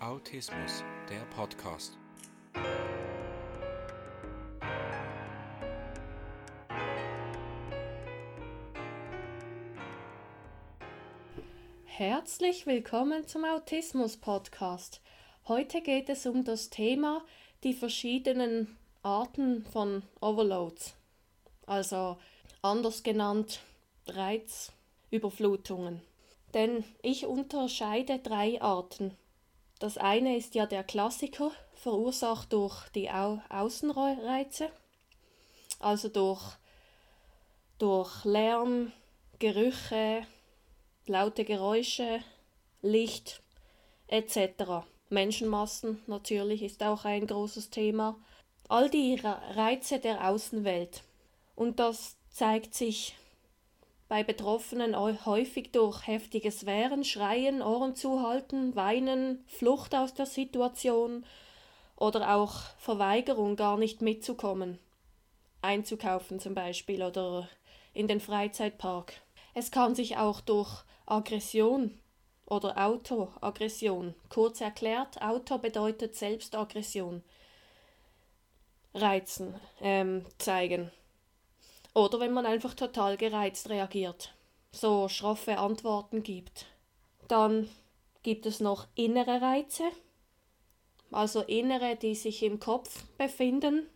Autismus, der Podcast. Herzlich willkommen zum Autismus Podcast. Heute geht es um das Thema die verschiedenen Arten von Overloads, also anders genannt Reizüberflutungen. Denn ich unterscheide drei Arten das eine ist ja der Klassiker, verursacht durch die Au Außenreize, also durch, durch Lärm, Gerüche, laute Geräusche, Licht etc. Menschenmassen natürlich ist auch ein großes Thema. All die Reize der Außenwelt. Und das zeigt sich bei Betroffenen häufig durch heftiges Wehren, Schreien, Ohren zuhalten, Weinen, Flucht aus der Situation oder auch Verweigerung, gar nicht mitzukommen. Einzukaufen zum Beispiel oder in den Freizeitpark. Es kann sich auch durch Aggression oder Autoaggression, kurz erklärt, Auto bedeutet Selbstaggression, reizen, ähm, zeigen. Oder wenn man einfach total gereizt reagiert, so schroffe Antworten gibt. Dann gibt es noch innere Reize, also innere, die sich im Kopf befinden,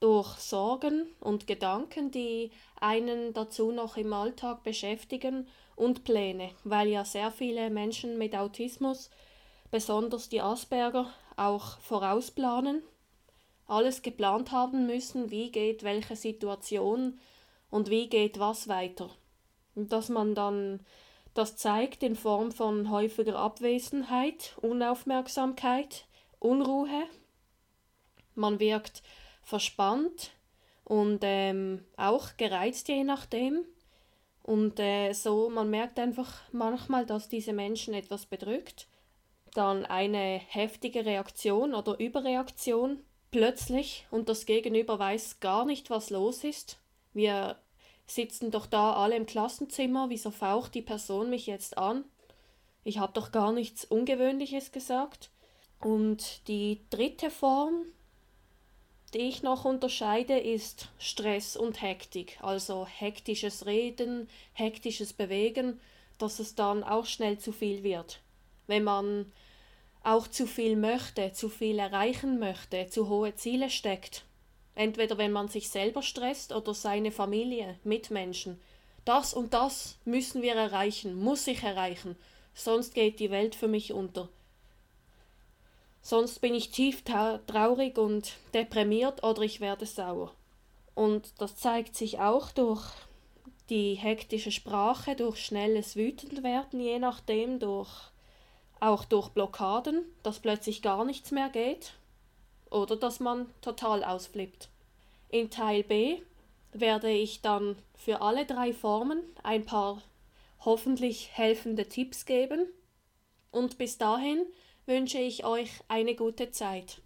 durch Sorgen und Gedanken, die einen dazu noch im Alltag beschäftigen und Pläne, weil ja sehr viele Menschen mit Autismus, besonders die Asperger, auch vorausplanen alles geplant haben müssen, wie geht welche Situation und wie geht was weiter. Und dass man dann das zeigt in Form von häufiger Abwesenheit, Unaufmerksamkeit, Unruhe. Man wirkt verspannt und ähm, auch gereizt je nachdem. Und äh, so, man merkt einfach manchmal, dass diese Menschen etwas bedrückt. Dann eine heftige Reaktion oder Überreaktion plötzlich und das Gegenüber weiß gar nicht, was los ist. Wir sitzen doch da alle im Klassenzimmer, wieso faucht die Person mich jetzt an? Ich habe doch gar nichts Ungewöhnliches gesagt. Und die dritte Form, die ich noch unterscheide, ist Stress und Hektik, also hektisches Reden, hektisches Bewegen, dass es dann auch schnell zu viel wird. Wenn man auch zu viel möchte, zu viel erreichen möchte, zu hohe Ziele steckt. Entweder wenn man sich selber stresst oder seine Familie, Mitmenschen. Das und das müssen wir erreichen, muss ich erreichen, sonst geht die Welt für mich unter. Sonst bin ich tief traurig und deprimiert oder ich werde sauer. Und das zeigt sich auch durch die hektische Sprache, durch schnelles Wütendwerden, je nachdem, durch auch durch Blockaden, dass plötzlich gar nichts mehr geht oder dass man total ausflippt. In Teil B werde ich dann für alle drei Formen ein paar hoffentlich helfende Tipps geben und bis dahin wünsche ich euch eine gute Zeit.